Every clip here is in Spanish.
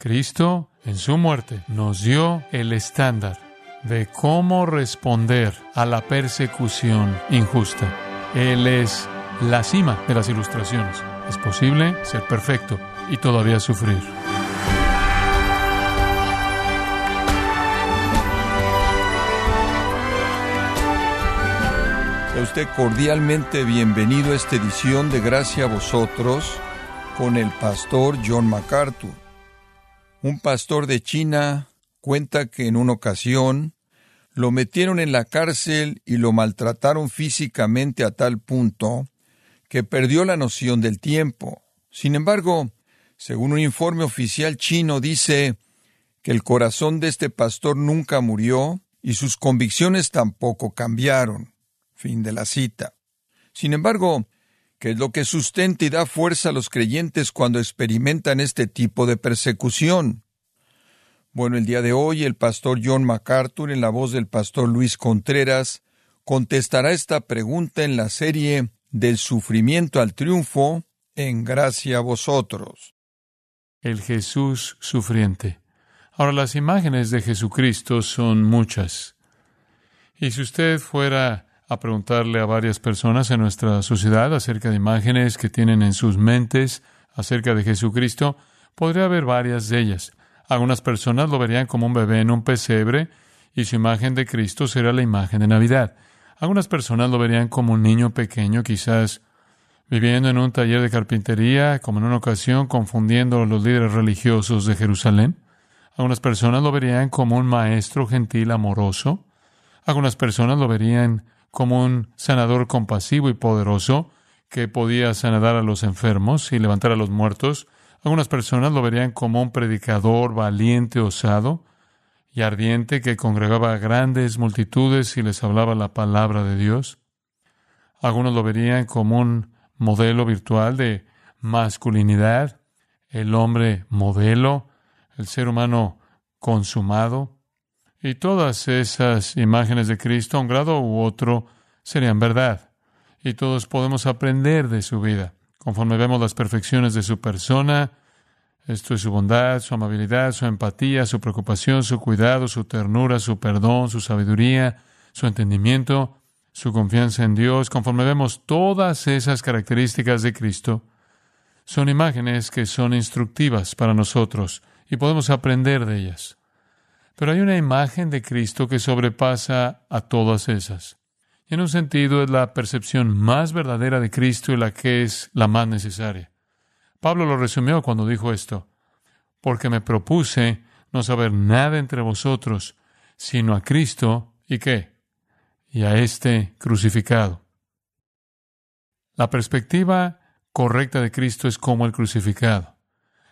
Cristo, en su muerte, nos dio el estándar de cómo responder a la persecución injusta. Él es la cima de las ilustraciones. Es posible ser perfecto y todavía sufrir. Sea usted cordialmente bienvenido a esta edición de Gracia a vosotros con el pastor John MacArthur. Un pastor de China cuenta que en una ocasión lo metieron en la cárcel y lo maltrataron físicamente a tal punto que perdió la noción del tiempo. Sin embargo, según un informe oficial chino dice que el corazón de este pastor nunca murió y sus convicciones tampoco cambiaron. Fin de la cita. Sin embargo, ¿qué es lo que sustenta y da fuerza a los creyentes cuando experimentan este tipo de persecución? Bueno, el día de hoy el pastor John MacArthur, en la voz del pastor Luis Contreras, contestará esta pregunta en la serie Del sufrimiento al triunfo, en gracia a vosotros. El Jesús sufriente. Ahora las imágenes de Jesucristo son muchas. Y si usted fuera a preguntarle a varias personas en nuestra sociedad acerca de imágenes que tienen en sus mentes acerca de Jesucristo, podría haber varias de ellas. Algunas personas lo verían como un bebé en un pesebre y su imagen de Cristo será la imagen de Navidad. Algunas personas lo verían como un niño pequeño, quizás viviendo en un taller de carpintería, como en una ocasión confundiendo a los líderes religiosos de Jerusalén. Algunas personas lo verían como un maestro gentil amoroso. Algunas personas lo verían como un sanador compasivo y poderoso que podía sanar a los enfermos y levantar a los muertos. Algunas personas lo verían como un predicador valiente, osado y ardiente que congregaba a grandes multitudes y les hablaba la palabra de Dios. Algunos lo verían como un modelo virtual de masculinidad, el hombre modelo, el ser humano consumado. Y todas esas imágenes de Cristo, a un grado u otro, serían verdad. Y todos podemos aprender de su vida. Conforme vemos las perfecciones de su persona, esto es su bondad, su amabilidad, su empatía, su preocupación, su cuidado, su ternura, su perdón, su sabiduría, su entendimiento, su confianza en Dios, conforme vemos todas esas características de Cristo, son imágenes que son instructivas para nosotros y podemos aprender de ellas. Pero hay una imagen de Cristo que sobrepasa a todas esas. Y en un sentido es la percepción más verdadera de Cristo y la que es la más necesaria. Pablo lo resumió cuando dijo esto, porque me propuse no saber nada entre vosotros, sino a Cristo y qué, y a este crucificado. La perspectiva correcta de Cristo es como el crucificado.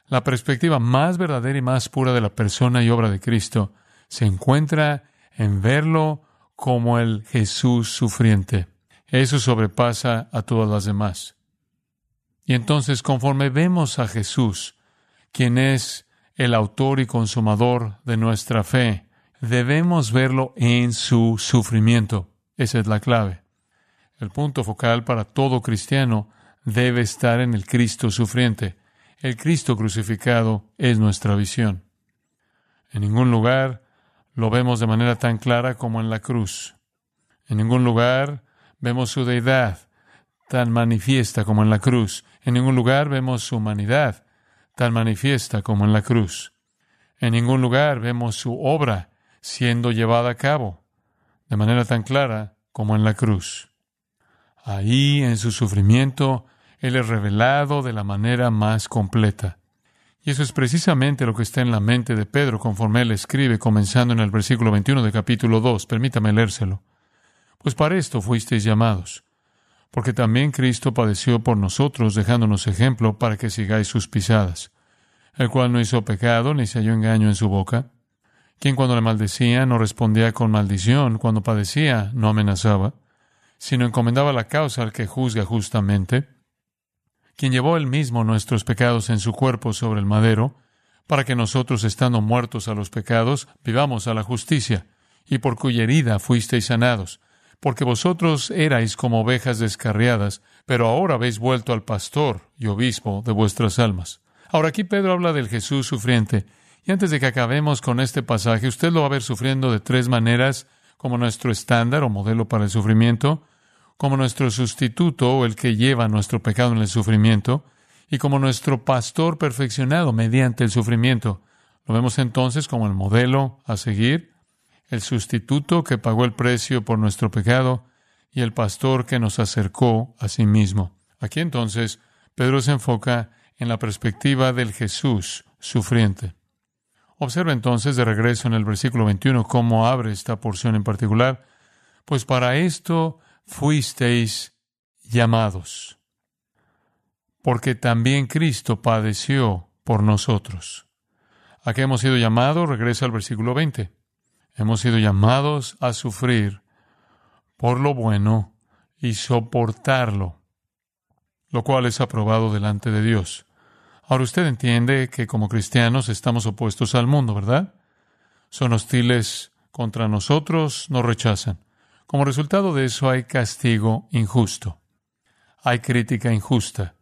La perspectiva más verdadera y más pura de la persona y obra de Cristo se encuentra en verlo como el Jesús sufriente. Eso sobrepasa a todas las demás. Y entonces, conforme vemos a Jesús, quien es el autor y consumador de nuestra fe, debemos verlo en su sufrimiento. Esa es la clave. El punto focal para todo cristiano debe estar en el Cristo sufriente. El Cristo crucificado es nuestra visión. En ningún lugar lo vemos de manera tan clara como en la cruz. En ningún lugar vemos su deidad tan manifiesta como en la cruz. En ningún lugar vemos su humanidad tan manifiesta como en la cruz. En ningún lugar vemos su obra siendo llevada a cabo de manera tan clara como en la cruz. Ahí, en su sufrimiento, él es revelado de la manera más completa. Y eso es precisamente lo que está en la mente de Pedro conforme él escribe, comenzando en el versículo 21 de capítulo 2. Permítame leérselo. Pues para esto fuisteis llamados, porque también Cristo padeció por nosotros, dejándonos ejemplo para que sigáis sus pisadas, el cual no hizo pecado ni se halló engaño en su boca, quien cuando le maldecía no respondía con maldición, cuando padecía no amenazaba, sino encomendaba la causa al que juzga justamente, quien llevó él mismo nuestros pecados en su cuerpo sobre el madero, para que nosotros, estando muertos a los pecados, vivamos a la justicia, y por cuya herida fuisteis sanados, porque vosotros erais como ovejas descarriadas, pero ahora habéis vuelto al pastor y obispo de vuestras almas. Ahora aquí Pedro habla del Jesús sufriente. Y antes de que acabemos con este pasaje, usted lo va a ver sufriendo de tres maneras, como nuestro estándar o modelo para el sufrimiento, como nuestro sustituto o el que lleva nuestro pecado en el sufrimiento, y como nuestro pastor perfeccionado mediante el sufrimiento. Lo vemos entonces como el modelo a seguir, el sustituto que pagó el precio por nuestro pecado y el pastor que nos acercó a sí mismo. Aquí entonces Pedro se enfoca en la perspectiva del Jesús sufriente. Observa entonces de regreso en el versículo 21 cómo abre esta porción en particular. Pues para esto fuisteis llamados, porque también Cristo padeció por nosotros. ¿A qué hemos sido llamados? Regresa al versículo 20. Hemos sido llamados a sufrir por lo bueno y soportarlo, lo cual es aprobado delante de Dios. Ahora usted entiende que como cristianos estamos opuestos al mundo, ¿verdad? Son hostiles contra nosotros, nos rechazan. Como resultado de eso hay castigo injusto, hay crítica injusta,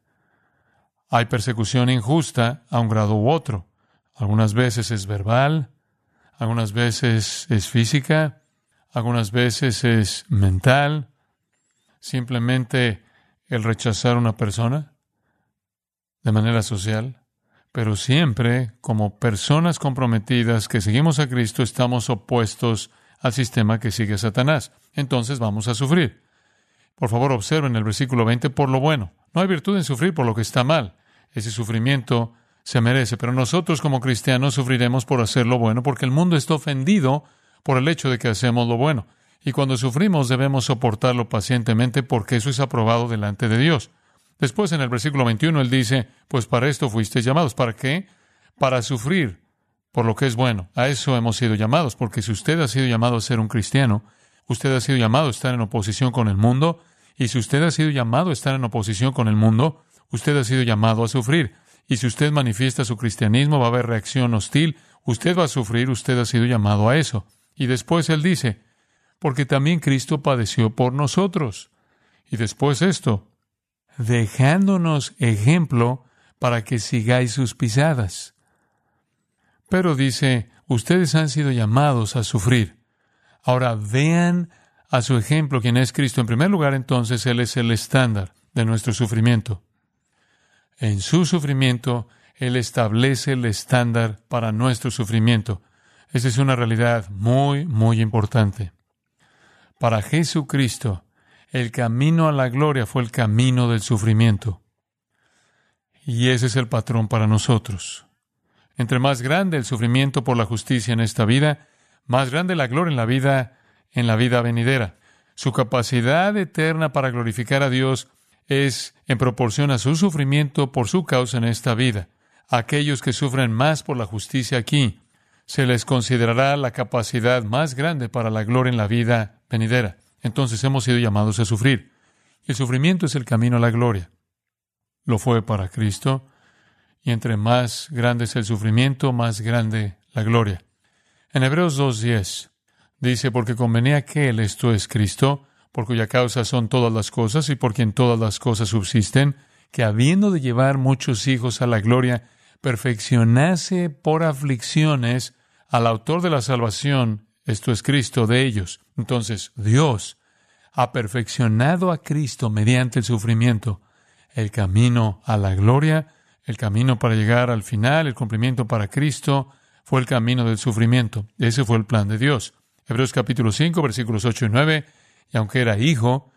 hay persecución injusta a un grado u otro. Algunas veces es verbal, algunas veces es física, algunas veces es mental, simplemente el rechazar a una persona de manera social, pero siempre como personas comprometidas que seguimos a Cristo estamos opuestos al sistema que sigue Satanás. Entonces vamos a sufrir. Por favor, observen el versículo 20 por lo bueno. No hay virtud en sufrir por lo que está mal. Ese sufrimiento se merece, pero nosotros como cristianos sufriremos por hacer lo bueno, porque el mundo está ofendido por el hecho de que hacemos lo bueno. Y cuando sufrimos debemos soportarlo pacientemente porque eso es aprobado delante de Dios. Después en el versículo 21 él dice, pues para esto fuisteis llamados. ¿Para qué? Para sufrir por lo que es bueno. A eso hemos sido llamados, porque si usted ha sido llamado a ser un cristiano, usted ha sido llamado a estar en oposición con el mundo, y si usted ha sido llamado a estar en oposición con el mundo, usted ha sido llamado a sufrir. Y si usted manifiesta su cristianismo, va a haber reacción hostil, usted va a sufrir, usted ha sido llamado a eso. Y después él dice, porque también Cristo padeció por nosotros. Y después esto, dejándonos ejemplo para que sigáis sus pisadas. Pero dice, ustedes han sido llamados a sufrir. Ahora vean a su ejemplo quien es Cristo. En primer lugar, entonces, Él es el estándar de nuestro sufrimiento. En su sufrimiento, Él establece el estándar para nuestro sufrimiento. Esa es una realidad muy, muy importante. Para Jesucristo, el camino a la gloria fue el camino del sufrimiento. Y ese es el patrón para nosotros. Entre más grande el sufrimiento por la justicia en esta vida, más grande la gloria en la vida en la vida venidera. Su capacidad eterna para glorificar a Dios es en proporción a su sufrimiento por su causa en esta vida. Aquellos que sufren más por la justicia aquí, se les considerará la capacidad más grande para la gloria en la vida venidera entonces hemos sido llamados a sufrir. El sufrimiento es el camino a la gloria. Lo fue para Cristo, y entre más grande es el sufrimiento, más grande la gloria. En Hebreos 2.10 dice, porque convenía que Él, esto es Cristo, por cuya causa son todas las cosas y por quien todas las cosas subsisten, que habiendo de llevar muchos hijos a la gloria, perfeccionase por aflicciones al autor de la salvación, esto es Cristo de ellos. Entonces, Dios ha perfeccionado a Cristo mediante el sufrimiento, el camino a la gloria, el camino para llegar al final, el cumplimiento para Cristo, fue el camino del sufrimiento. Ese fue el plan de Dios. Hebreos capítulo 5, versículos 8 y 9, y aunque era hijo,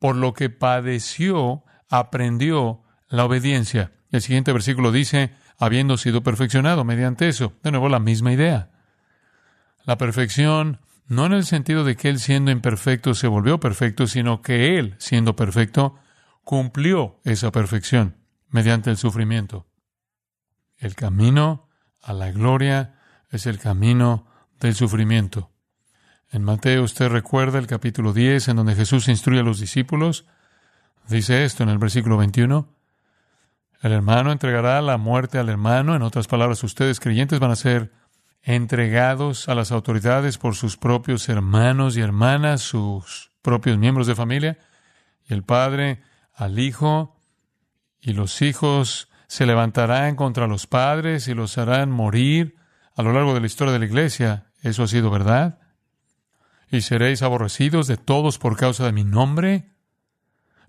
por lo que padeció, aprendió la obediencia. El siguiente versículo dice, habiendo sido perfeccionado mediante eso. De nuevo, la misma idea. La perfección no en el sentido de que Él siendo imperfecto se volvió perfecto, sino que Él, siendo perfecto, cumplió esa perfección mediante el sufrimiento. El camino a la gloria es el camino del sufrimiento. En Mateo usted recuerda el capítulo 10 en donde Jesús instruye a los discípulos. Dice esto en el versículo 21. El hermano entregará la muerte al hermano. En otras palabras, ustedes creyentes van a ser entregados a las autoridades por sus propios hermanos y hermanas, sus propios miembros de familia, y el padre al hijo, y los hijos se levantarán contra los padres y los harán morir a lo largo de la historia de la iglesia. ¿Eso ha sido verdad? ¿Y seréis aborrecidos de todos por causa de mi nombre?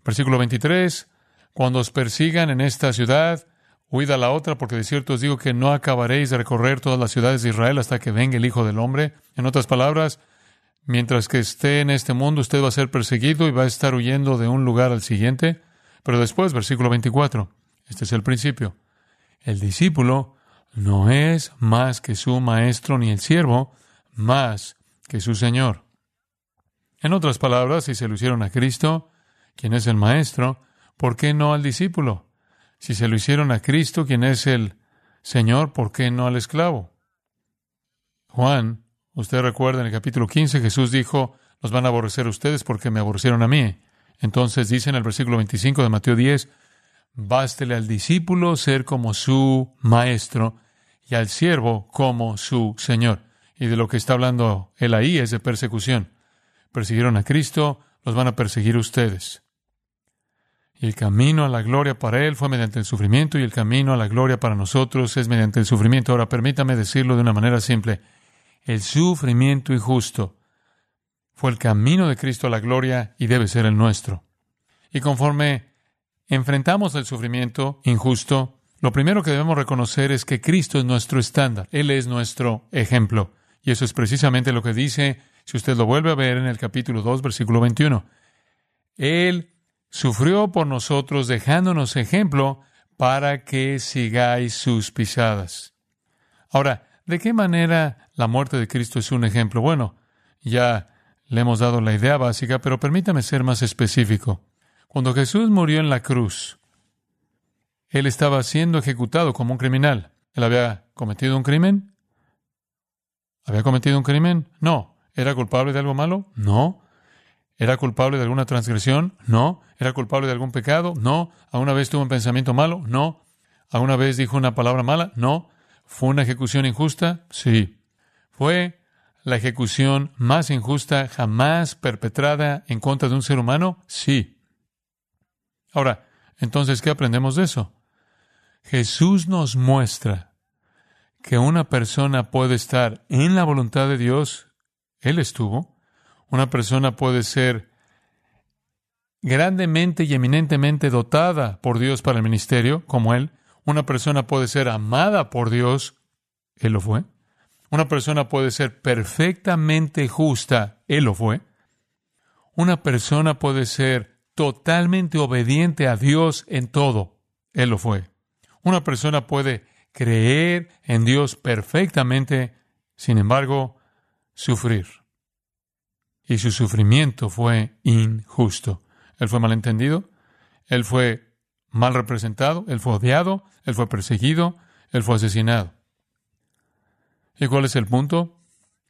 Versículo 23. Cuando os persigan en esta ciudad, huid a la otra, porque de cierto os digo que no acabaréis de recorrer todas las ciudades de Israel hasta que venga el Hijo del Hombre. En otras palabras, mientras que esté en este mundo, usted va a ser perseguido y va a estar huyendo de un lugar al siguiente. Pero después, versículo 24. Este es el principio. El discípulo no es más que su maestro ni el siervo más que su Señor. En otras palabras, si se lo hicieron a Cristo, quien es el maestro, ¿por qué no al discípulo? Si se lo hicieron a Cristo, quien es el Señor, ¿por qué no al esclavo? Juan, usted recuerda en el capítulo 15, Jesús dijo, nos van a aborrecer ustedes porque me aborrecieron a mí. Entonces dice en el versículo 25 de Mateo 10, Bástele al discípulo ser como su maestro y al siervo como su Señor. Y de lo que está hablando él ahí es de persecución. Persiguieron a Cristo, los van a perseguir ustedes. Y el camino a la gloria para él fue mediante el sufrimiento y el camino a la gloria para nosotros es mediante el sufrimiento. Ahora permítame decirlo de una manera simple. El sufrimiento injusto fue el camino de Cristo a la gloria y debe ser el nuestro. Y conforme enfrentamos el sufrimiento injusto, lo primero que debemos reconocer es que Cristo es nuestro estándar, Él es nuestro ejemplo. Y eso es precisamente lo que dice, si usted lo vuelve a ver en el capítulo 2, versículo 21. Él sufrió por nosotros dejándonos ejemplo para que sigáis sus pisadas. Ahora, ¿de qué manera la muerte de Cristo es un ejemplo? Bueno, ya le hemos dado la idea básica, pero permítame ser más específico. Cuando Jesús murió en la cruz, Él estaba siendo ejecutado como un criminal. ¿Él había cometido un crimen? ¿Había cometido un crimen? No. ¿Era culpable de algo malo? No. ¿Era culpable de alguna transgresión? No. ¿Era culpable de algún pecado? No. ¿Alguna vez tuvo un pensamiento malo? No. ¿Alguna vez dijo una palabra mala? No. ¿Fue una ejecución injusta? Sí. ¿Fue la ejecución más injusta jamás perpetrada en contra de un ser humano? Sí. Ahora, entonces, ¿qué aprendemos de eso? Jesús nos muestra que una persona puede estar en la voluntad de Dios, Él estuvo, una persona puede ser grandemente y eminentemente dotada por Dios para el ministerio, como Él, una persona puede ser amada por Dios, Él lo fue, una persona puede ser perfectamente justa, Él lo fue, una persona puede ser totalmente obediente a Dios en todo. Él lo fue. Una persona puede creer en Dios perfectamente, sin embargo, sufrir. Y su sufrimiento fue injusto. Él fue malentendido, él fue mal representado, él fue odiado, él fue perseguido, él fue asesinado. ¿Y cuál es el punto?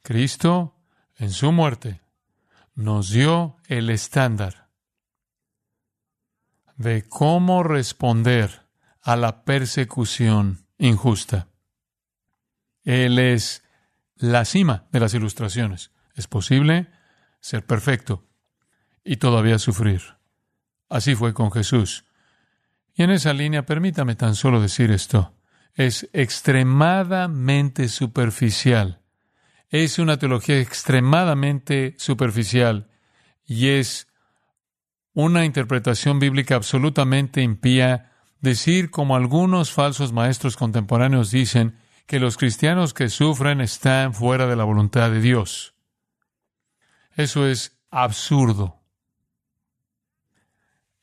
Cristo, en su muerte, nos dio el estándar de cómo responder a la persecución injusta. Él es la cima de las ilustraciones. Es posible ser perfecto y todavía sufrir. Así fue con Jesús. Y en esa línea, permítame tan solo decir esto, es extremadamente superficial. Es una teología extremadamente superficial y es una interpretación bíblica absolutamente impía decir, como algunos falsos maestros contemporáneos dicen, que los cristianos que sufren están fuera de la voluntad de Dios. Eso es absurdo.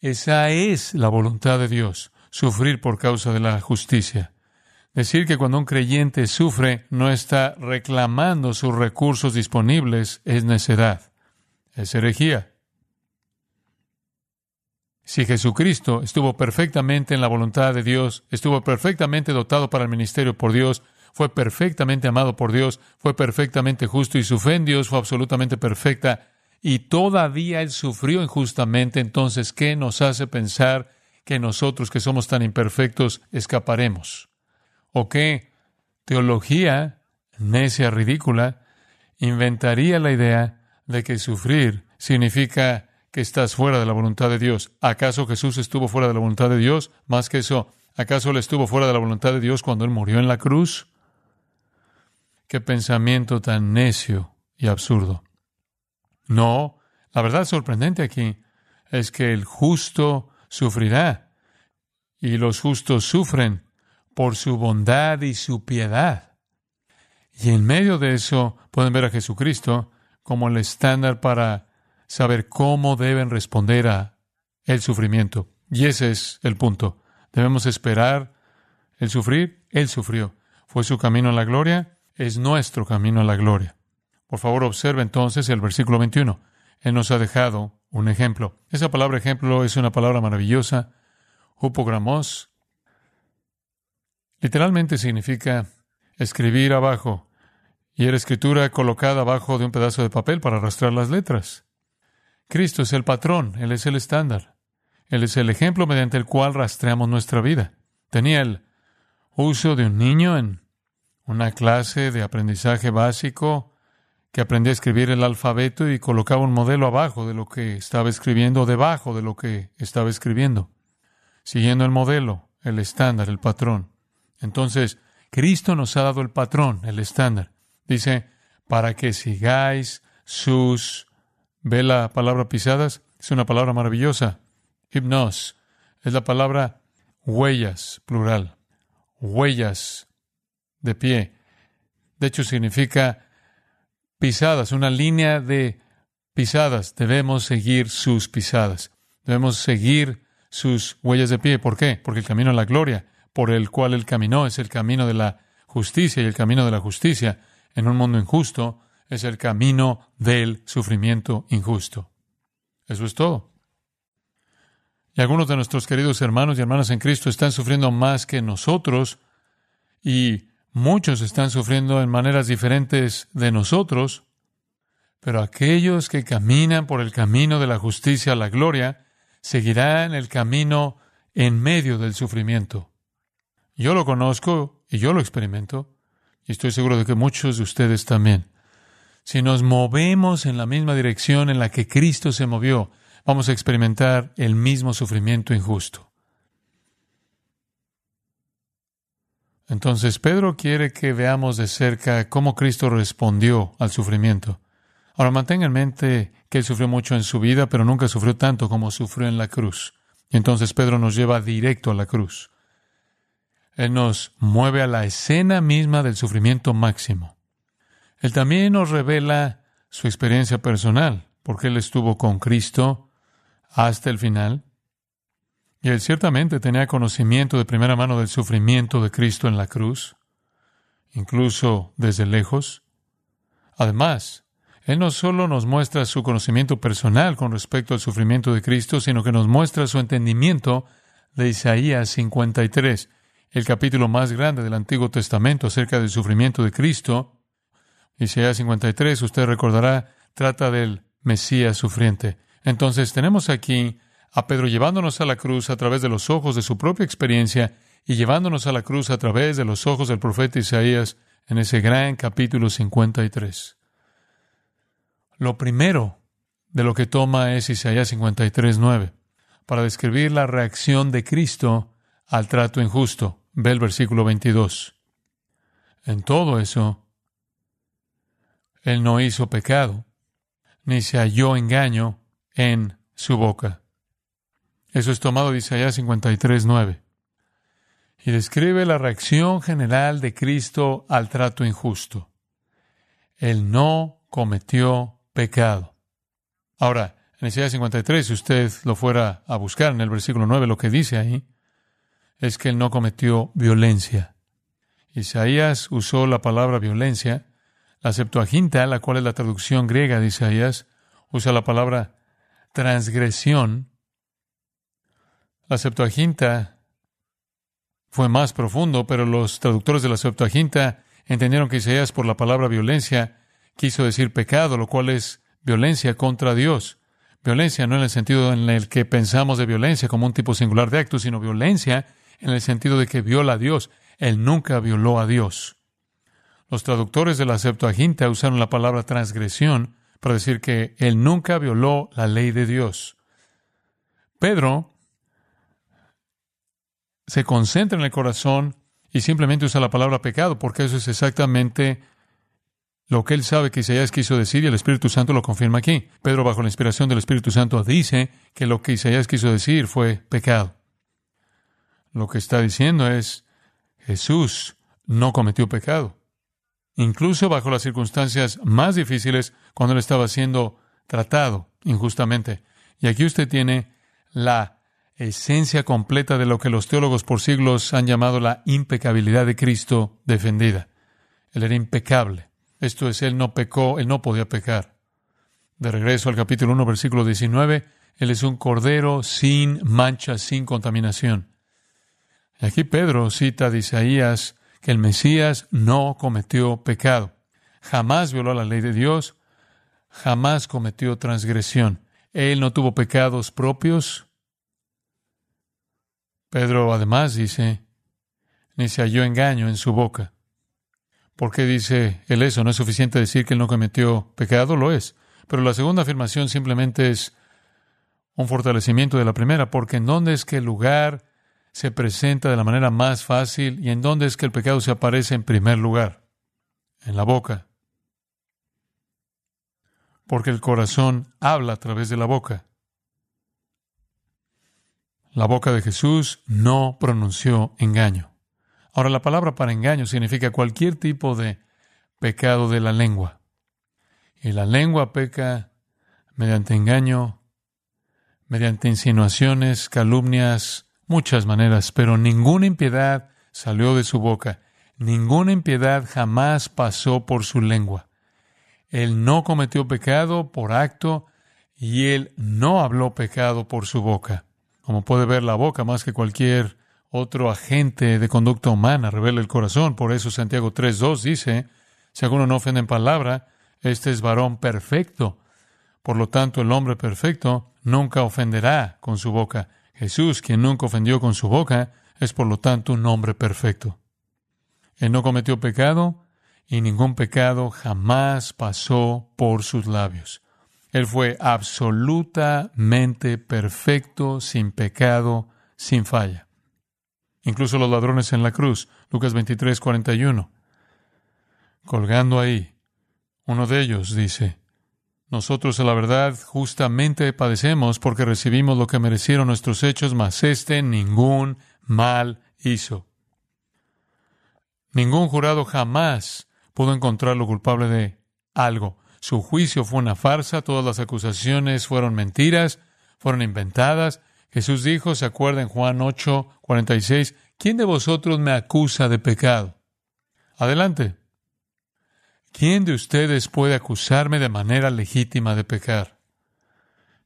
Esa es la voluntad de Dios, sufrir por causa de la justicia. Decir que cuando un creyente sufre no está reclamando sus recursos disponibles es necedad, es herejía. Si Jesucristo estuvo perfectamente en la voluntad de Dios, estuvo perfectamente dotado para el ministerio por Dios, fue perfectamente amado por Dios, fue perfectamente justo y su fe en Dios fue absolutamente perfecta, y todavía Él sufrió injustamente, entonces, ¿qué nos hace pensar que nosotros que somos tan imperfectos escaparemos? ¿O qué teología necia, ridícula, inventaría la idea de que sufrir significa que estás fuera de la voluntad de Dios. ¿Acaso Jesús estuvo fuera de la voluntad de Dios? Más que eso, ¿Acaso él estuvo fuera de la voluntad de Dios cuando él murió en la cruz? Qué pensamiento tan necio y absurdo. No, la verdad sorprendente aquí es que el justo sufrirá y los justos sufren por su bondad y su piedad. Y en medio de eso pueden ver a Jesucristo como el estándar para saber cómo deben responder a el sufrimiento. Y ese es el punto. Debemos esperar el sufrir. Él sufrió. Fue su camino a la gloria. Es nuestro camino a la gloria. Por favor, observe entonces el versículo 21. Él nos ha dejado un ejemplo. Esa palabra ejemplo es una palabra maravillosa. Upogramos. Literalmente significa escribir abajo. Y era escritura colocada abajo de un pedazo de papel para arrastrar las letras. Cristo es el patrón, Él es el estándar. Él es el ejemplo mediante el cual rastreamos nuestra vida. Tenía el uso de un niño en una clase de aprendizaje básico que aprendía a escribir el alfabeto y colocaba un modelo abajo de lo que estaba escribiendo debajo de lo que estaba escribiendo, siguiendo el modelo, el estándar, el patrón. Entonces, Cristo nos ha dado el patrón, el estándar. Dice, para que sigáis sus ¿Ve la palabra pisadas? Es una palabra maravillosa. Hipnos es la palabra huellas, plural. Huellas de pie. De hecho, significa pisadas, una línea de pisadas. Debemos seguir sus pisadas. Debemos seguir sus huellas de pie. ¿Por qué? Porque el camino a la gloria, por el cual él caminó, es el camino de la justicia y el camino de la justicia en un mundo injusto es el camino del sufrimiento injusto. Eso es todo. Y algunos de nuestros queridos hermanos y hermanas en Cristo están sufriendo más que nosotros y muchos están sufriendo en maneras diferentes de nosotros, pero aquellos que caminan por el camino de la justicia a la gloria seguirán el camino en medio del sufrimiento. Yo lo conozco y yo lo experimento y estoy seguro de que muchos de ustedes también. Si nos movemos en la misma dirección en la que Cristo se movió, vamos a experimentar el mismo sufrimiento injusto. Entonces Pedro quiere que veamos de cerca cómo Cristo respondió al sufrimiento. Ahora mantenga en mente que él sufrió mucho en su vida, pero nunca sufrió tanto como sufrió en la cruz. Y entonces Pedro nos lleva directo a la cruz. Él nos mueve a la escena misma del sufrimiento máximo. Él también nos revela su experiencia personal, porque él estuvo con Cristo hasta el final. Y él ciertamente tenía conocimiento de primera mano del sufrimiento de Cristo en la cruz, incluso desde lejos. Además, él no solo nos muestra su conocimiento personal con respecto al sufrimiento de Cristo, sino que nos muestra su entendimiento de Isaías 53, el capítulo más grande del Antiguo Testamento acerca del sufrimiento de Cristo, Isaías 53, usted recordará, trata del Mesías sufriente. Entonces tenemos aquí a Pedro llevándonos a la cruz a través de los ojos de su propia experiencia y llevándonos a la cruz a través de los ojos del profeta Isaías en ese gran capítulo 53. Lo primero de lo que toma es Isaías 53, 9, para describir la reacción de Cristo al trato injusto. Ve el versículo 22. En todo eso, él no hizo pecado, ni se halló engaño en su boca. Eso es tomado de Isaías 53, 9. Y describe la reacción general de Cristo al trato injusto. Él no cometió pecado. Ahora, en Isaías 53, si usted lo fuera a buscar en el versículo 9, lo que dice ahí es que él no cometió violencia. Isaías usó la palabra violencia la Septuaginta, la cual es la traducción griega de Isaías, usa la palabra transgresión. La Septuaginta fue más profundo, pero los traductores de la Septuaginta entendieron que Isaías por la palabra violencia quiso decir pecado, lo cual es violencia contra Dios. Violencia no en el sentido en el que pensamos de violencia como un tipo singular de acto, sino violencia en el sentido de que viola a Dios. Él nunca violó a Dios. Los traductores de la Septuaginta usaron la palabra transgresión para decir que él nunca violó la ley de Dios. Pedro se concentra en el corazón y simplemente usa la palabra pecado, porque eso es exactamente lo que él sabe que Isaías quiso decir y el Espíritu Santo lo confirma aquí. Pedro, bajo la inspiración del Espíritu Santo, dice que lo que Isaías quiso decir fue pecado. Lo que está diciendo es, Jesús no cometió pecado. Incluso bajo las circunstancias más difíciles, cuando él estaba siendo tratado injustamente. Y aquí usted tiene la esencia completa de lo que los teólogos por siglos han llamado la impecabilidad de Cristo defendida. Él era impecable. Esto es, Él no pecó, Él no podía pecar. De regreso al capítulo 1, versículo 19, Él es un cordero sin mancha, sin contaminación. Aquí Pedro cita de Isaías que el Mesías no cometió pecado. Jamás violó la ley de Dios, jamás cometió transgresión. Él no tuvo pecados propios, Pedro además dice, ni se halló engaño en su boca. ¿Por qué dice él eso? ¿No es suficiente decir que él no cometió pecado? Lo es. Pero la segunda afirmación simplemente es un fortalecimiento de la primera, porque en dónde es que el lugar se presenta de la manera más fácil y en dónde es que el pecado se aparece en primer lugar, en la boca. Porque el corazón habla a través de la boca. La boca de Jesús no pronunció engaño. Ahora, la palabra para engaño significa cualquier tipo de pecado de la lengua. Y la lengua peca mediante engaño, mediante insinuaciones, calumnias, muchas maneras, pero ninguna impiedad salió de su boca. Ninguna impiedad jamás pasó por su lengua. Él no cometió pecado por acto y él no habló pecado por su boca. Como puede ver, la boca, más que cualquier otro agente de conducta humana, revela el corazón. Por eso Santiago 3.2 dice, si alguno no ofende en palabra, este es varón perfecto. Por lo tanto, el hombre perfecto nunca ofenderá con su boca. Jesús, quien nunca ofendió con su boca, es por lo tanto un hombre perfecto. Él no cometió pecado y ningún pecado jamás pasó por sus labios. Él fue absolutamente perfecto, sin pecado, sin falla. Incluso los ladrones en la cruz, Lucas 23, 41. Colgando ahí, uno de ellos dice, nosotros a la verdad justamente padecemos porque recibimos lo que merecieron nuestros hechos, mas éste ningún mal hizo. Ningún jurado jamás pudo encontrarlo culpable de algo. Su juicio fue una farsa, todas las acusaciones fueron mentiras, fueron inventadas. Jesús dijo, se acuerda en Juan 8, 46, ¿quién de vosotros me acusa de pecado? Adelante. ¿Quién de ustedes puede acusarme de manera legítima de pecar?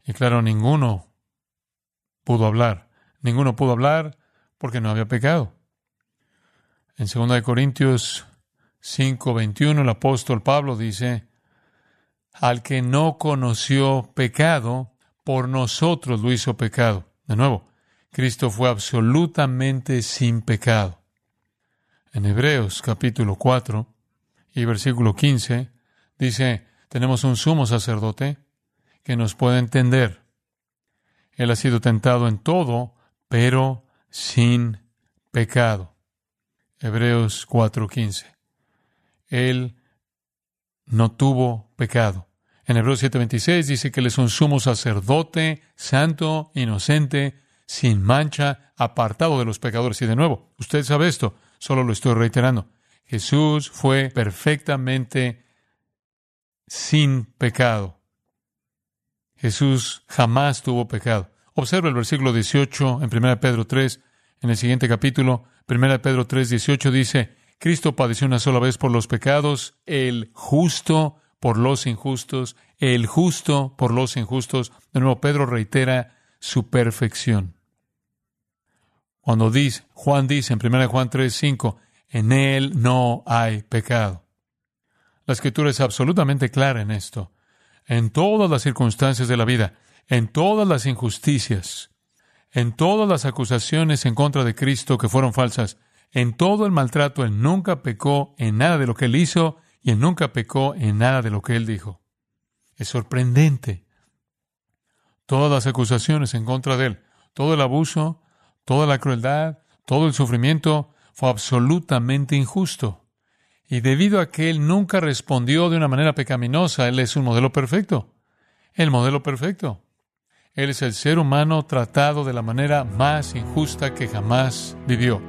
Y claro, ninguno pudo hablar. Ninguno pudo hablar porque no había pecado. En 2 Corintios 5, 21, el apóstol Pablo dice, al que no conoció pecado, por nosotros lo hizo pecado. De nuevo, Cristo fue absolutamente sin pecado. En Hebreos capítulo 4 y versículo 15 dice, tenemos un sumo sacerdote que nos puede entender. Él ha sido tentado en todo, pero sin pecado. Hebreos 4:15. Él no tuvo pecado. En Hebreos 7:26 dice que Él es un sumo sacerdote, santo, inocente, sin mancha, apartado de los pecadores. Y de nuevo, usted sabe esto, solo lo estoy reiterando. Jesús fue perfectamente sin pecado. Jesús jamás tuvo pecado. Observa el versículo 18 en 1 Pedro 3, en el siguiente capítulo, 1 Pedro 3, 18 dice, Cristo padeció una sola vez por los pecados, el justo por los injustos, el justo por los injustos. De nuevo, Pedro reitera su perfección. Cuando dice, Juan dice en 1 Juan 3, 5, en él no hay pecado. La escritura es absolutamente clara en esto. En todas las circunstancias de la vida, en todas las injusticias, en todas las acusaciones en contra de Cristo que fueron falsas, en todo el maltrato, Él nunca pecó en nada de lo que Él hizo y Él nunca pecó en nada de lo que Él dijo. Es sorprendente. Todas las acusaciones en contra de Él, todo el abuso, toda la crueldad, Todo el sufrimiento fue absolutamente injusto. Y debido a que Él nunca respondió de una manera pecaminosa, Él es un modelo perfecto. El modelo perfecto. Él es el ser humano tratado de la manera más injusta que jamás vivió.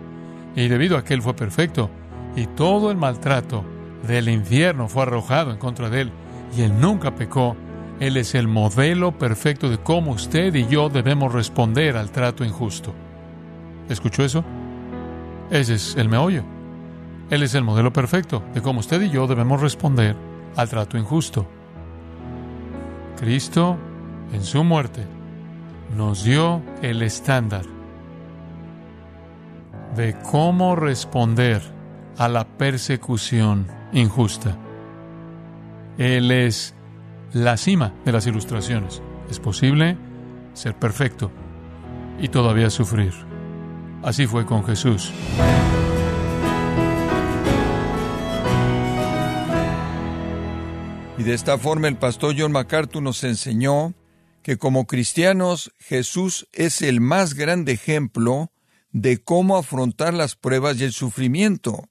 Y debido a que Él fue perfecto, y todo el maltrato del infierno fue arrojado en contra de Él, y Él nunca pecó, Él es el modelo perfecto de cómo usted y yo debemos responder al trato injusto. ¿Escuchó eso? Ese es el meollo. Él es el modelo perfecto de cómo usted y yo debemos responder al trato injusto. Cristo, en su muerte, nos dio el estándar de cómo responder a la persecución injusta. Él es la cima de las ilustraciones. Es posible ser perfecto y todavía sufrir. Así fue con Jesús. Y de esta forma el pastor John MacArthur nos enseñó que como cristianos Jesús es el más grande ejemplo de cómo afrontar las pruebas y el sufrimiento.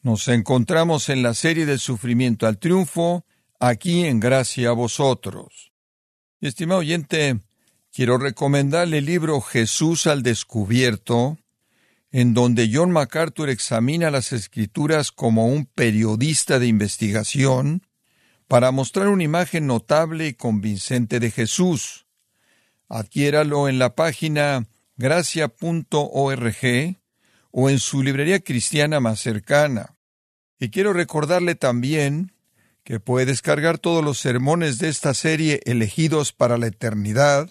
Nos encontramos en la serie del sufrimiento al triunfo, aquí en gracia a vosotros. estimado oyente, quiero recomendarle el libro Jesús al descubierto, en donde John MacArthur examina las escrituras como un periodista de investigación, para mostrar una imagen notable y convincente de Jesús. Adquiéralo en la página gracia.org o en su librería cristiana más cercana. Y quiero recordarle también que puede descargar todos los sermones de esta serie elegidos para la eternidad,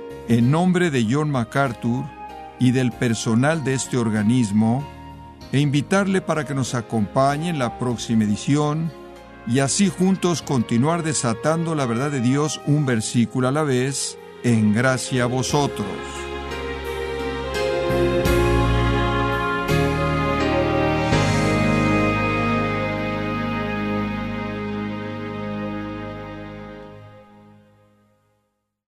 en nombre de John MacArthur y del personal de este organismo e invitarle para que nos acompañe en la próxima edición y así juntos continuar desatando la verdad de Dios un versículo a la vez, en gracia a vosotros.